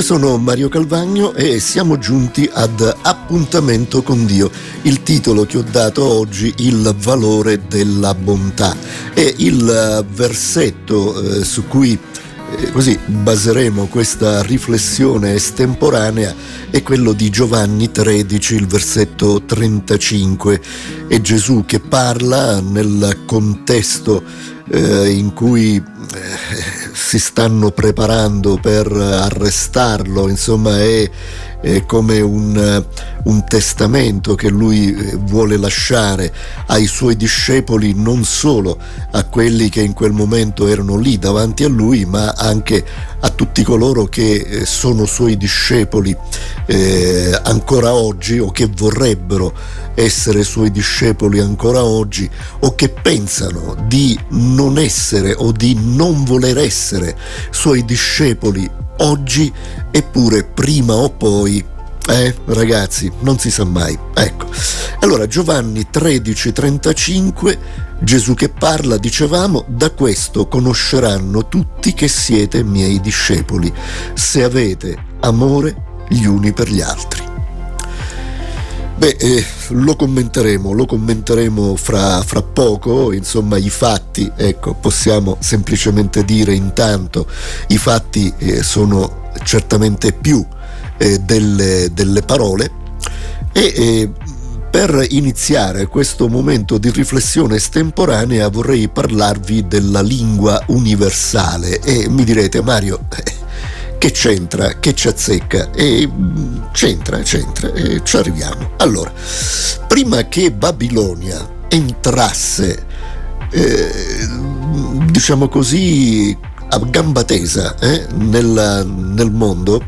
Io sono Mario Calvagno e siamo giunti ad Appuntamento con Dio, il titolo che ho dato oggi, Il valore della bontà. E il versetto eh, su cui eh, così baseremo questa riflessione estemporanea è quello di Giovanni 13, il versetto 35. È Gesù che parla nel contesto eh, in cui eh, si stanno preparando per arrestarlo, insomma è, è come un, un, testamento che lui eh, vuole lasciare ai suoi discepoli, non solo a quelli che in quel momento erano lì davanti a lui, ma anche a tutti coloro che eh, sono suoi discepoli eh, ancora oggi o che vorrebbero essere suoi discepoli ancora oggi o che pensano di non essere o di non voler essere suoi discepoli oggi eppure prima o poi eh, ragazzi, non si sa mai. Ecco. Allora, Giovanni 13:35, Gesù che parla, dicevamo, da questo conosceranno tutti che siete miei discepoli, se avete amore gli uni per gli altri. Beh, eh, lo commenteremo, lo commenteremo fra, fra, poco, insomma i fatti, ecco, possiamo semplicemente dire intanto, i fatti eh, sono certamente più eh, delle, delle, parole. E eh, per iniziare questo momento di riflessione estemporanea vorrei parlarvi della lingua universale. E mi direte Mario, che c'entra, che ci azzecca? E mm, c'entra, c'entra. E ci arriviamo. Allora, prima che Babilonia entrasse, eh, diciamo così, a gamba tesa eh, nel, nel mondo,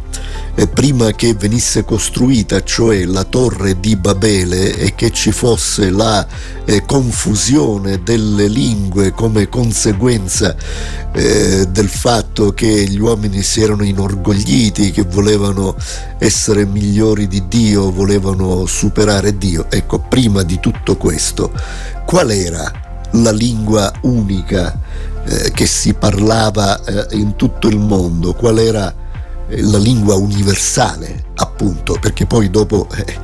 prima che venisse costruita, cioè la torre di Babele, e che ci fosse la eh, confusione delle lingue come conseguenza eh, del fatto che gli uomini si erano inorgogliti, che volevano essere migliori di Dio, volevano superare Dio. Ecco, prima di tutto questo, qual era la lingua unica eh, che si parlava eh, in tutto il mondo? Qual era la lingua universale, appunto, perché poi dopo eh,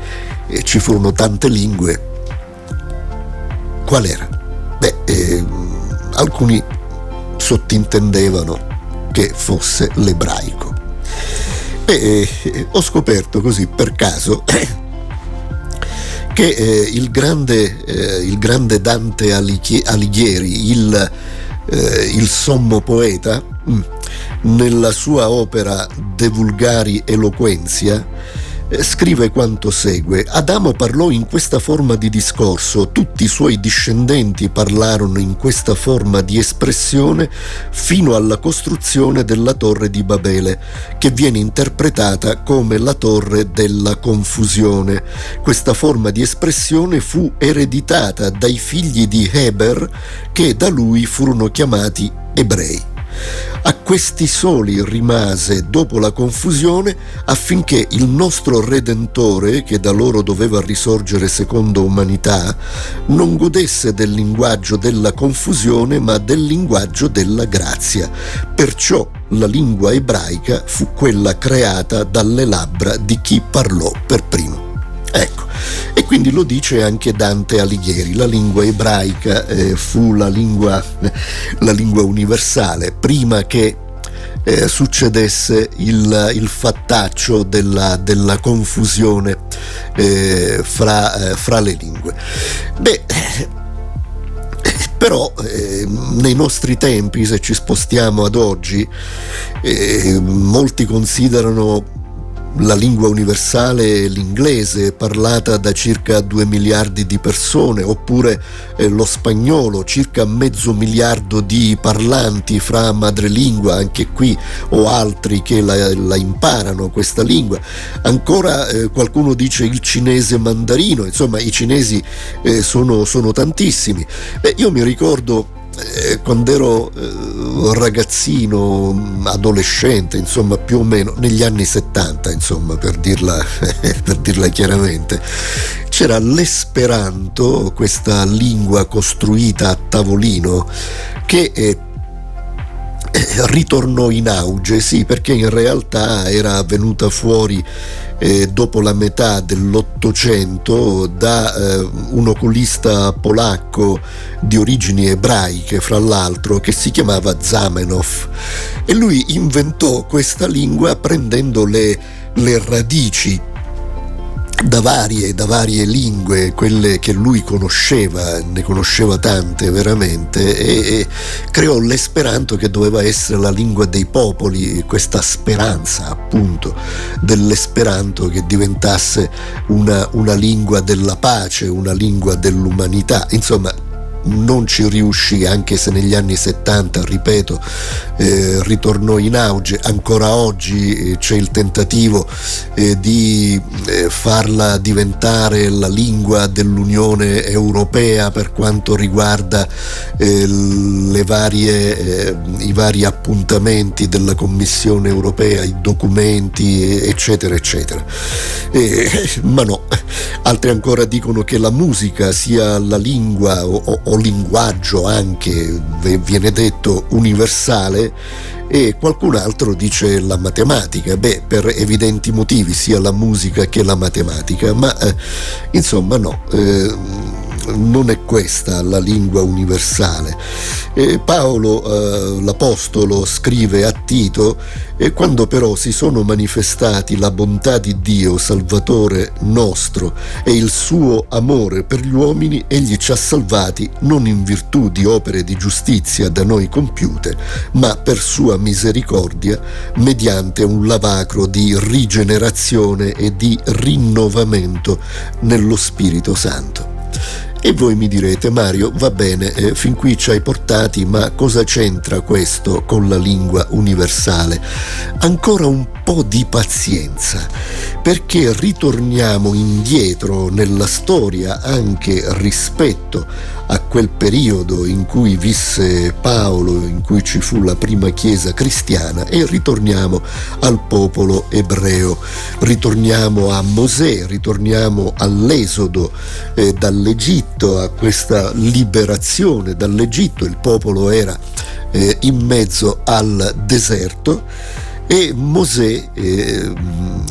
eh, ci furono tante lingue. Qual era? Beh, eh, alcuni sottintendevano che fosse l'ebraico. E eh, ho scoperto così per caso che eh, il, grande, eh, il, grande, Dante Alighieri, il, il sommo poeta, mm, nella sua opera De Vulgari Eloquenzia, eh, scrive quanto segue. Adamo parlò in questa forma di discorso, tutti i suoi discendenti parlarono in questa forma di espressione fino alla costruzione della torre di Babele, che viene interpretata come la torre della confusione. Questa forma di espressione fu ereditata dai figli di Heber, che da lui furono chiamati ebrei. A questi soli rimase dopo la confusione affinché il nostro Redentore, che da loro doveva risorgere secondo umanità, non godesse del linguaggio della confusione ma del linguaggio della grazia. Perciò la lingua ebraica fu quella creata dalle labbra di chi parlò per primo. Ecco, e quindi lo dice anche Dante Alighieri, la lingua ebraica eh, fu la lingua, la lingua, universale prima che eh, succedesse il, il fattaccio della, della confusione eh, fra, eh, fra, le lingue. Beh, però eh, nei nostri tempi, se ci spostiamo ad oggi, eh, molti considerano la lingua universale è l'inglese, parlata da circa 2 miliardi di persone, oppure eh, lo spagnolo, circa mezzo miliardo di parlanti fra madrelingua, anche qui, o altri che la, la imparano questa lingua. Ancora eh, qualcuno dice il cinese mandarino, insomma i cinesi eh, sono, sono, tantissimi. Beh, io mi ricordo quando ero eh, ragazzino, adolescente, insomma più o meno negli anni 70, insomma per dirla, per dirla chiaramente, c'era l'esperanto, questa lingua costruita a tavolino, che eh, ritornò in auge, sì, perché in realtà era venuta fuori eh, dopo la metà dell'Ottocento da eh, un oculista polacco di origini ebraiche, fra l'altro, che si chiamava Zamenhof. E lui inventò questa lingua prendendo le, le radici da varie, da varie, lingue, quelle che lui conosceva, ne conosceva tante veramente, e, e, creò l'esperanto che doveva essere la lingua dei popoli, questa speranza appunto dell'esperanto che diventasse una, una lingua della pace, una lingua dell'umanità. Insomma, non ci riuscì anche se negli anni 70, ripeto, eh, ritornò in auge, ancora oggi eh, c'è il tentativo eh, di eh, farla diventare la lingua dell'Unione Europea per quanto riguarda eh, varie, eh, i vari appuntamenti della Commissione Europea, i documenti, eccetera, eccetera. ma no, altri ancora dicono che la musica sia la lingua o, o linguaggio anche, viene detto, universale e qualcun altro dice la matematica, beh per evidenti motivi sia la musica che la matematica, ma eh, insomma no. Eh, non è questa la lingua universale. E Paolo, eh, l'Apostolo, scrive a Tito, e quando però si sono manifestati la bontà di Dio, Salvatore nostro, e il suo amore per gli uomini, egli ci ha salvati non in virtù di opere di giustizia da noi compiute, ma per sua misericordia, mediante un lavacro di rigenerazione e di rinnovamento nello Spirito Santo. E voi mi direte, Mario, va bene, eh, fin qui ci hai portati, ma cosa c'entra questo con la lingua universale? Ancora un po' di pazienza, perché ritorniamo indietro nella storia anche rispetto a quel periodo in cui visse Paolo, in cui ci fu la prima chiesa cristiana e ritorniamo al popolo ebreo, ritorniamo a Mosè, ritorniamo all'esodo eh, dall'Egitto, a questa liberazione dall'Egitto, il popolo era eh, in mezzo al deserto e Mosè eh,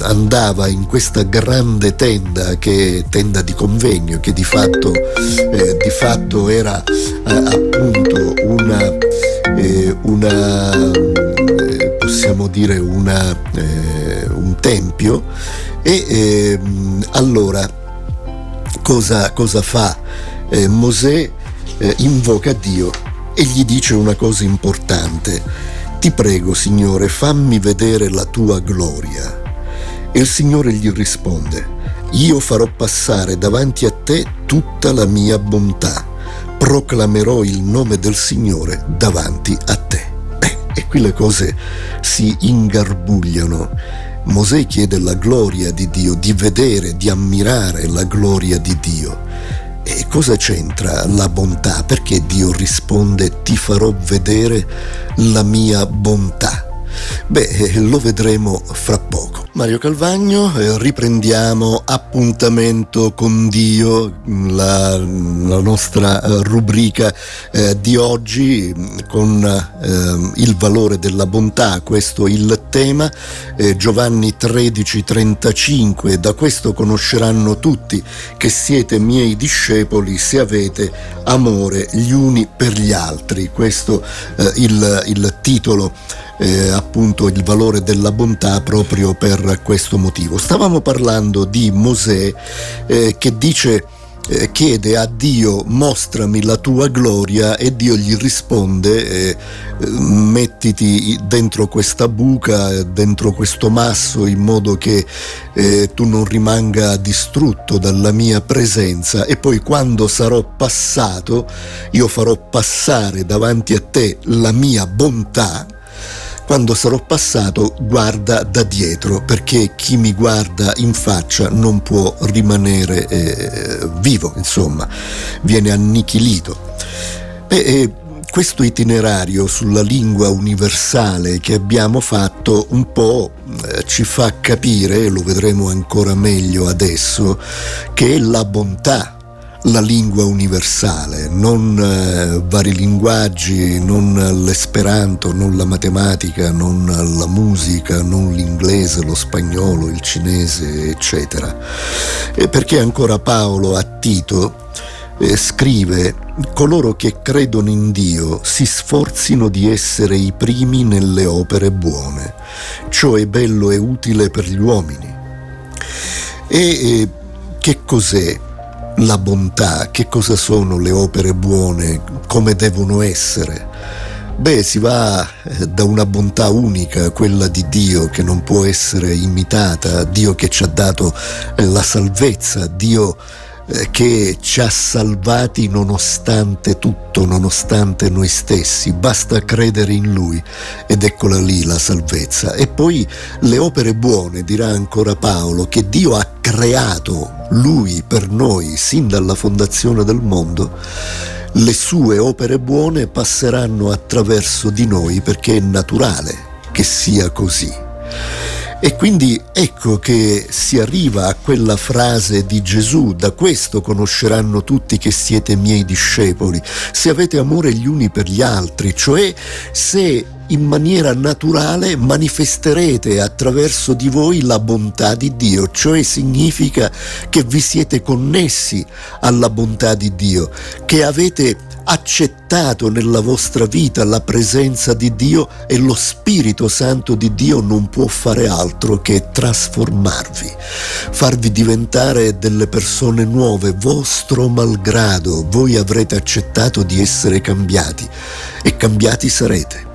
andava in questa grande tenda che tenda di convegno che di fatto, eh, di fatto era eh, appunto una, eh, una eh, possiamo dire una, eh, un tempio. E ehm, allora cosa, cosa fa Mosè? Invoca Dio e gli dice una cosa importante ti prego, Signore, fammi vedere la tua gloria. E il Signore gli risponde, io farò passare davanti a te tutta la mia bontà, proclamerò il nome del Signore davanti a te. E qui le cose si ingarbugliano. Mosè chiede la gloria di Dio, di vedere, di ammirare la gloria di Dio. E cosa c'entra la bontà? Perché Dio risponde ti farò vedere la mia bontà? Beh, lo vedremo fra poco. Mario Calvagno, eh, riprendiamo appuntamento con Dio, la, la nostra eh, rubrica eh, di oggi con eh, il valore della bontà, questo il tema, eh, Giovanni 13:35, da questo conosceranno tutti che siete miei discepoli se avete amore gli uni per gli altri, questo eh, il, il titolo eh, appunto il valore della bontà proprio per questo motivo. Stavamo parlando di Mosè eh, che dice eh, chiede a Dio mostrami la tua gloria e Dio gli risponde eh, mettiti dentro questa buca, dentro questo masso in modo che eh, tu non rimanga distrutto dalla mia presenza e poi quando sarò passato io farò passare davanti a te la mia bontà quando sarò passato guarda da dietro perché chi mi guarda in faccia non può rimanere eh, vivo, insomma, viene annichilito. Beh, eh, questo itinerario sulla lingua universale che abbiamo fatto un po' eh, ci fa capire, lo vedremo ancora meglio adesso, che la bontà la lingua universale, non eh, vari linguaggi, non l'esperanto, non la matematica, non la musica, non l'inglese, lo spagnolo, il cinese, eccetera. E perché ancora Paolo a Tito eh, scrive coloro che credono in Dio si sforzino di essere i primi nelle opere buone. Ciò è bello e utile per gli uomini. E eh, che cos'è la bontà, che cosa sono le opere buone, come devono essere. Beh, si va eh, da una bontà unica, quella di Dio che non può essere imitata, Dio che ci ha dato eh, la salvezza, Dio che ci ha salvati nonostante tutto, nonostante noi stessi, basta credere in Lui ed eccola lì la salvezza. E poi le opere buone, dirà ancora Paolo, che Dio ha creato Lui per noi sin dalla fondazione del mondo, le sue opere buone passeranno attraverso di noi perché è naturale che sia così. E quindi ecco che si arriva a quella frase di Gesù, da questo conosceranno tutti che siete miei discepoli, se avete amore gli uni per gli altri, cioè se in maniera naturale manifesterete attraverso di voi la bontà di Dio, cioè significa che vi siete connessi alla bontà di Dio, che avete accettato nella vostra vita la presenza di Dio e lo Spirito Santo di Dio non può fare altro che trasformarvi, farvi diventare delle persone nuove, vostro malgrado, voi avrete accettato di essere cambiati e cambiati sarete.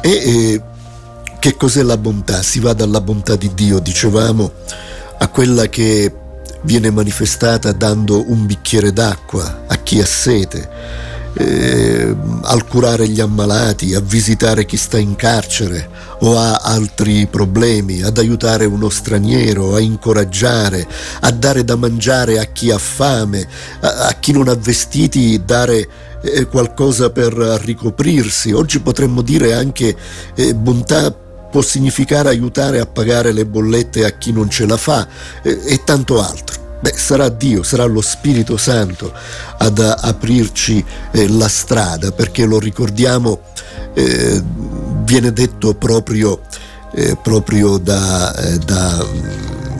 E, e che cos'è la bontà? Si va dalla bontà di Dio, dicevamo, a quella che viene manifestata dando un bicchiere d'acqua a chi ha sete, eh, al curare gli ammalati, a visitare chi sta in carcere o ha altri problemi, ad aiutare uno straniero, a incoraggiare, a dare da mangiare a chi ha fame, a, a chi non ha vestiti, dare eh, qualcosa per ricoprirsi. Oggi potremmo dire anche eh, bontà può significare aiutare a pagare le bollette a chi non ce la fa eh, e tanto altro. Beh, sarà Dio, sarà lo Spirito Santo ad aprirci eh, la strada, perché lo ricordiamo, eh, viene detto proprio, eh, proprio da, eh, da,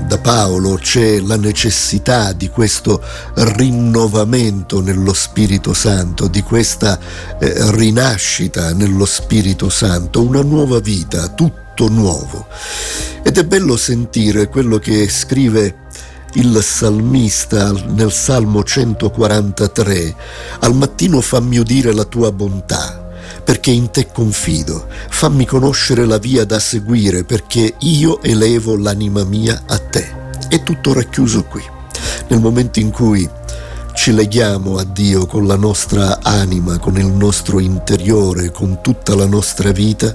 da, Paolo, c'è la necessità di questo rinnovamento nello Spirito Santo, di questa eh, rinascita nello Spirito Santo, una nuova vita, tutto nuovo. Ed è bello sentire quello che scrive il salmista nel Salmo 143, al mattino fammi udire la tua bontà, perché in te confido, fammi conoscere la via da seguire, perché io elevo l'anima mia a te. È tutto racchiuso qui. Nel momento in cui ci leghiamo a Dio con la nostra anima, con il nostro interiore, con tutta la nostra vita,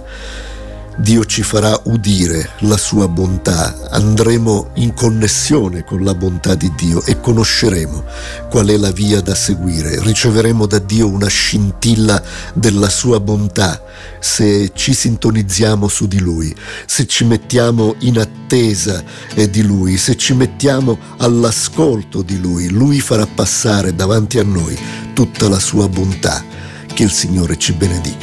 Dio ci farà udire la sua bontà, andremo in connessione con la bontà di Dio e conosceremo qual è la via da seguire, riceveremo da Dio una scintilla della sua bontà se ci sintonizziamo su di Lui, se ci mettiamo in attesa di Lui, se ci mettiamo all'ascolto di Lui, Lui farà passare davanti a noi tutta la sua bontà. Che il Signore ci benedica.